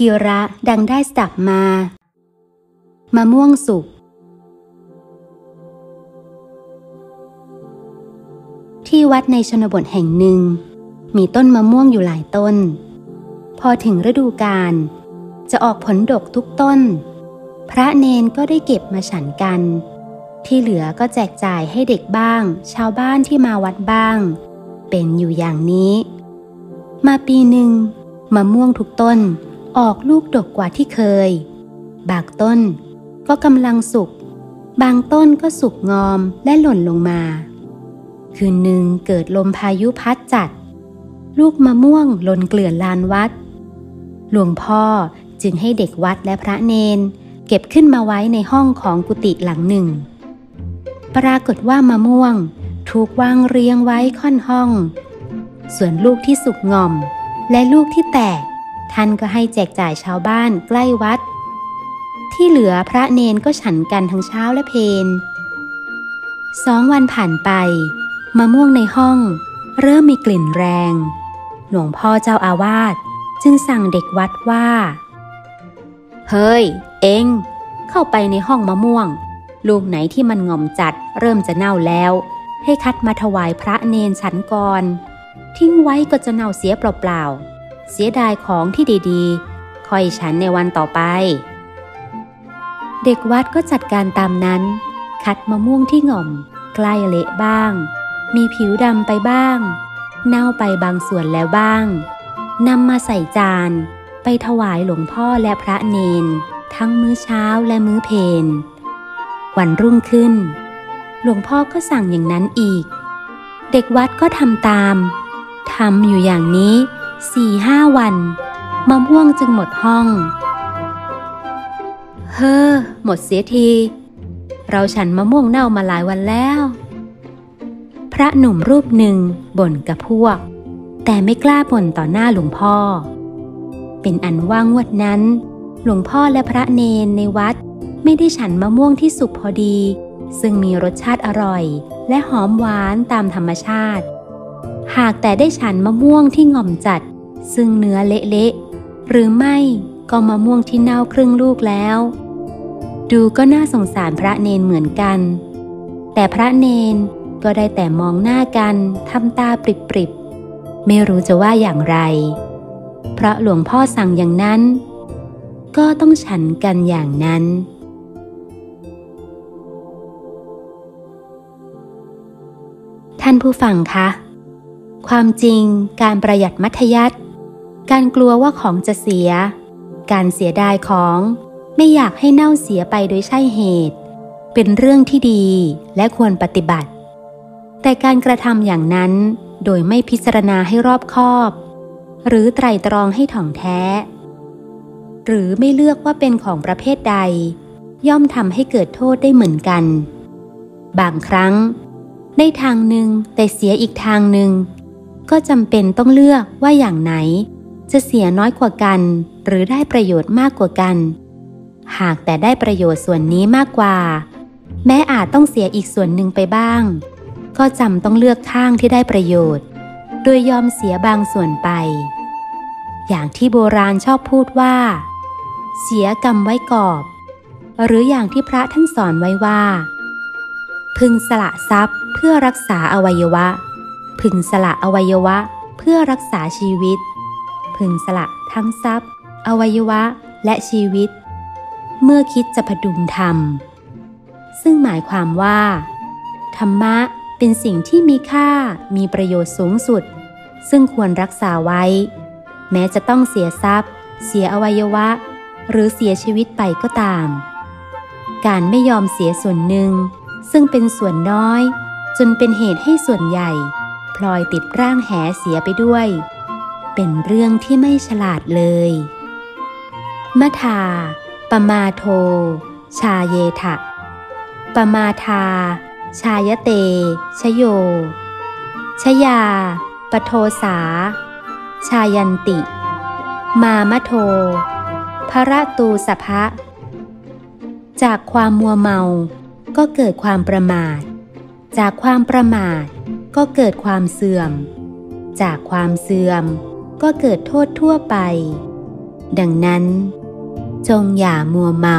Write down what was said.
กิระดังได้สดับมา มะม่วงสุก ที่วัดในชนบทแห่งหนึ่ง มีต้นมะม่วงอยู่หลายต้น พอถึงฤดูกาลจะออกผลดกทุกต้น พระเนนก็ได้เก็บมาฉันกัน ที่เหลือก็แจกจ่ายให้เด็กบ้าง ชาวบ้านที่มาวัดบ้าง เป็นอยู่อย่างนี้ มาปีหนึ่งมะม่วงทุกต้น ออกลูกดกกว่าที่เคย บางต้นก็กำลังสุก บางต้นก็สุกงอมและหล่นลงมา คืนหนึ่งเกิดลมพายุพัดจัด ลูกมะม่วงหล่นเกลื่อนลานวัด หลวงพ่อจึงให้เด็กวัดและพระเนน เก็บขึ้นมาไว้ในห้องของกุฏิหลังหนึ่ง ปรากฏว่ามะม่วงถูกวางเรียงไว้ค่อนห้อง ส่วนลูกที่สุกงอม และลูกที่แตก ท่านก็ให้แจกจ่ายชาวบ้านใกล้วัด ที่เหลือพระเนนก็ฉันกันทั้งเช้าและเพนสองวันผ่านไปมะม่วงในห้อง เริ่มมีกลิ่นแรง หลวงพ่อเจ้าอาวาสจึงสั่งเด็กวัดว่า เฮ้ย เองเข้าไปในห้องมะม่วง ลูกไหนที่มันงอมจัดเริ่มจะเน่าแล้ว ให้คัดมาถวายพระเนนฉันก่อน ทิ้งไว้ก็จะเน่าเสียเปล่าๆ เสียดายของที่ดีๆ ค่อยฉันในวันต่อไป เด็กวัดก็จัดการตามนั้น คัดมะม่วงที่ง่อม ใกล้เละบ้าง มีผิวดำไปบ้าง เน่าไปบางส่วนแล้วบ้างนำมาใส่จาน ไปถวายหลวงพ่อและพระเนน ทั้งมื้อเช้าและมื้อเพนวันรุ่งขึ้น หลวงพ่อก็สั่งอย่างนั้นอีก เด็กวัดก็ทำตามทำอยู่อย่างนี้ สี่ห้าวันมะม่วงจึงหมดห้อง เฮ้อ หมดเสียที เราฉันมะม่วงเน่ามาหลายวันแล้ว พระหนุ่มรูปหนึ่งบ่นกับพวก แต่ไม่กล้าบ่นต่อหน้าหลวงพ่อ เป็นอันว่างวดนั้น หลวงพ่อและพระเนนในวัดไม่ได้ฉันมะม่วงที่สุกพอดี ซึ่งมีรสชาติอร่อย และหอมหวานตามธรรมชาติ หากแต่ได้ฉันมะม่วงที่ง่อมจัด ซึ่งเนื้อเละๆหรือไม่ก็มะม่วงที่เน่าครึ่งลูกแล้ว ดูก็น่าสงสารพระเนนเหมือนกัน แต่พระเนนก็ได้แต่มองหน้ากันทำตาปริบๆ ไม่รู้จะว่าอย่างไร เพราะหลวงพ่อสั่งอย่างนั้น ก็ต้องฉันกันอย่างนั้นท่านผู้ฟังคะ ความจริงการประหยัดมัธยัติ การกลัวว่าของจะเสีย การเสียดายของ ไม่อยากให้เน่าเสียไปโดยใช่เหตุ เป็นเรื่องที่ดีและควรปฏิบัติ แต่การกระทำอย่างนั้นโดยไม่พิจารณาให้รอบคอบ หรือไตรตรองให้ถ่องแท้ หรือไม่เลือกว่าเป็นของประเภทใด ย่อมทำให้เกิดโทษได้เหมือนกัน บางครั้ง ได้ทางหนึ่งแต่เสียอีกทางหนึ่งก็จำเป็นต้องเลือกว่าอย่างไหน จะเสียน้อยกว่ากัน หรือได้ประโยชน์มากกว่ากัน หากแต่ได้ประโยชน์ส่วนนี้มากกว่า แม้อาจต้องเสียอีกส่วนหนึ่งไปบ้าง ก็จำต้องเลือกข้างที่ได้ประโยชน์ โดยยอมเสียบางส่วนไป อย่างที่โบราณชอบพูดว่า เสียกรรมไว้กอบ หรืออย่างที่พระท่านสอนไว้ว่า พึงสละทรัพย์เพื่อรักษาอวัยวะ พึงสละอวัยวะเพื่อรักษาชีวิต พึงสละทั้งทรัพย์ อวัยวะและชีวิต เมื่อคิดจะพดุงธรรม ซึ่งหมายความว่า ธรรมะเป็นสิ่งที่มีค่ามีประโยชน์สูงสุด ซึ่งควรรักษาไว้ แม้จะต้องเสียทรัพย์ เสียอวัยวะ หรือเสียชีวิตไปก็ตาม การไม่ยอมเสียส่วนหนึ่ง ซึ่งเป็นส่วนน้อย จนเป็นเหตุให้ส่วนใหญ่ พลอยติดร่างแหเสียไปด้วย เป็นเรื่องที่ไม่ฉลาดเลยมะทา ปมาโท ชาเยทะ ปมาทา ชายเต ชโย ชยา ปโทสา ชายันติ มามะโท พระตูสภะ จากความมัวเมา ก็เกิดความประมาท จากความประมาทก็เกิดความเสื่อม จากความเสื่อม ก็เกิดโทษทั่วไป ดังนั้น จงอย่ามัวเมา